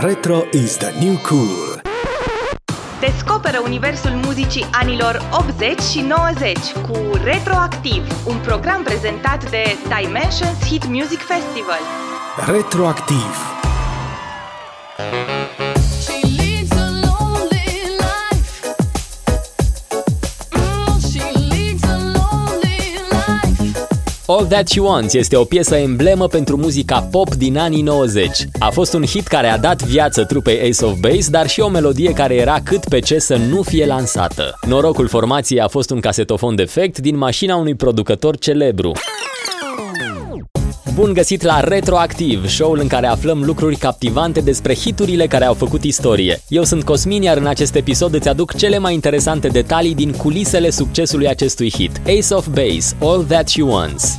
Retro is the new cool. Descoperă universul muzicii anilor 80 și 90 cu Retroactiv, un program prezentat de Dimensions Hit Music Festival. Retroactiv. She All That She Wants este o piesă emblemă pentru muzica pop din anii 90. A fost un hit care a dat viață trupei Ace of Base, dar și o melodie care era cât pe ce să nu fie lansată. Norocul formației a fost un casetofon defect din mașina unui producător celebru. Bun găsit la Retroactiv, show-ul în care aflăm lucruri captivante despre hiturile care au făcut istorie. Eu sunt Cosmin, iar în acest episod îți aduc cele mai interesante detalii din culisele succesului acestui hit. Ace of Base, All That She Wants.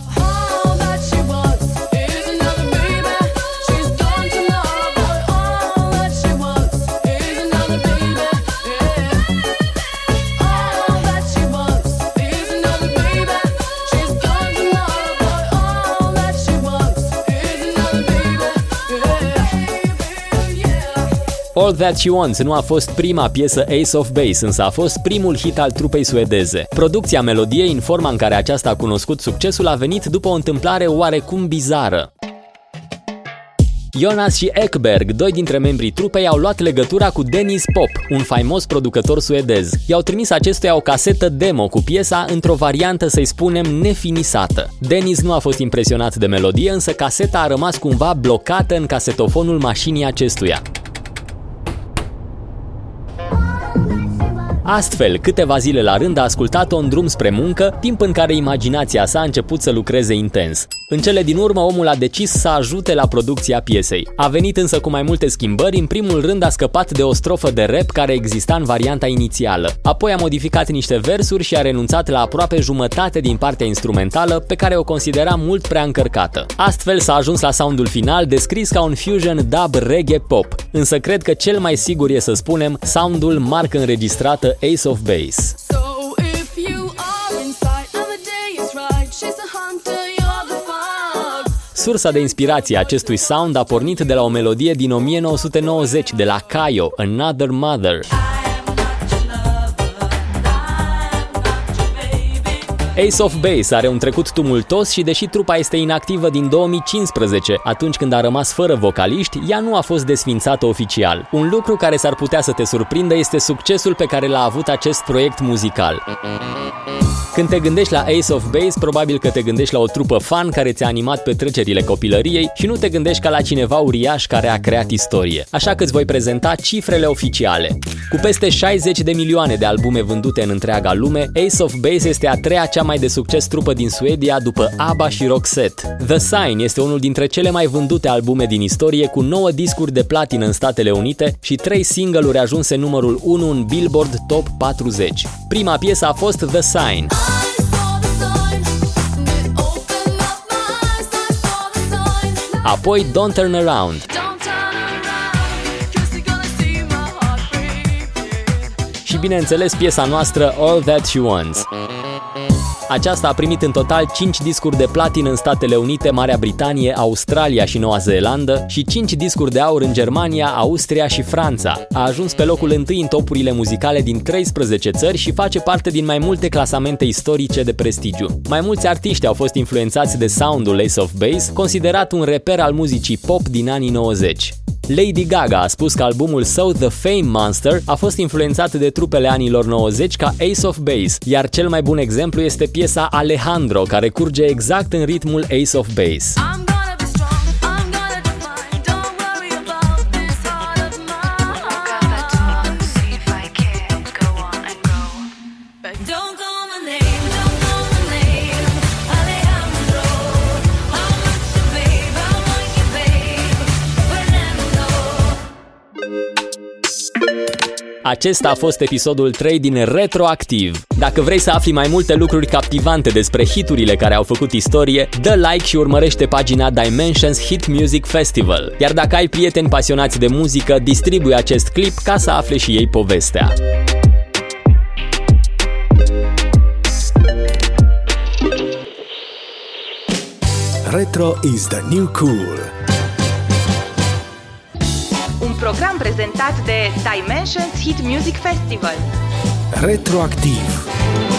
All That She Wants nu a fost prima piesă Ace of Base, însă a fost primul hit al trupei suedeze. Producția melodiei, în forma în care aceasta a cunoscut succesul, a venit după o întâmplare oarecum bizară. Jonas și Ekberg, doi dintre membrii trupei, au luat legătura cu Dennis Pop, un faimos producător suedez. I-au trimis acestuia o casetă demo cu piesa într-o variantă, să-i spunem, nefinisată. Dennis nu a fost impresionat de melodie, însă caseta a rămas cumva blocată în casetofonul mașinii acestuia. Astfel, câteva zile la rând a ascultat-o în drum spre muncă, timp în care imaginația sa a început să lucreze intens. În cele din urmă, omul a decis să ajute la producția piesei. A venit însă cu mai multe schimbări, în primul rând a scăpat de o strofă de rap care exista în varianta inițială. Apoi a modificat niște versuri și a renunțat la aproape jumătate din partea instrumentală, pe care o considera mult prea încărcată. Astfel s-a ajuns la soundul final, descris ca un fusion dub reggae pop, însă cred că cel mai sigur e să spunem soundul marcă înregistrată Ace of Base. Sursa de inspirație a acestui sound a pornit de la o melodie din 1990 de la Kayo, Another Mother. Ace of Base are un trecut tumultos și deși trupa este inactivă din 2015, atunci când a rămas fără vocaliști, ea nu a fost desfințată oficial. Un lucru care s-ar putea să te surprindă este succesul pe care l-a avut acest proiect muzical. Când te gândești la Ace of Base, probabil că te gândești la o trupă fan care ți-a animat petrecerile copilăriei și nu te gândești ca la cineva uriaș care a creat istorie. Așa că îți voi prezenta cifrele oficiale. Cu peste 60 de milioane de albume vândute în întreaga lume, Ace of Base este a treia cea mai de succes trupă din Suedia după ABBA și Roxette. The Sign este unul dintre cele mai vândute albume din istorie cu 9 discuri de platină în Statele Unite și 3 single-uri ajunse numărul 1 în Billboard Top 40. Prima piesă a fost The Sign. I saw the sign, and it opened up my eyes. I saw the sign. Apoi Don't Turn Around. Don't turn around, 'cause you're gonna see my heart break. și bineînțeles piesa noastră All That She Wants. Aceasta a primit în total 5 discuri de platină în Statele Unite, Marea Britanie, Australia și Noua Zeelandă și 5 discuri de aur în Germania, Austria și Franța. A ajuns pe locul întâi în topurile muzicale din 13 țări și face parte din mai multe clasamente istorice de prestigiu. Mai mulți artiști au fost influențați de soundul Ace of Base, considerat un reper al muzicii pop din anii 90. Lady Gaga a spus că albumul său The Fame Monster a fost influențat de trupele anilor 90 ca Ace of Base, iar cel mai bun exemplu este piesa Alejandro, care curge exact în ritmul Ace of Base. Acesta a fost episodul 3 din Retroactiv. Dacă vrei să afli mai multe lucruri captivante despre hiturile care au făcut istorie, dă like și urmărește pagina Dimensions Hit Music Festival. Iar dacă ai prieteni pasionați de muzică, distribui acest clip ca să afle și ei povestea. Retro is the new cool. Program prezentat de Dimensions Hit Music Festival. Retroactiv.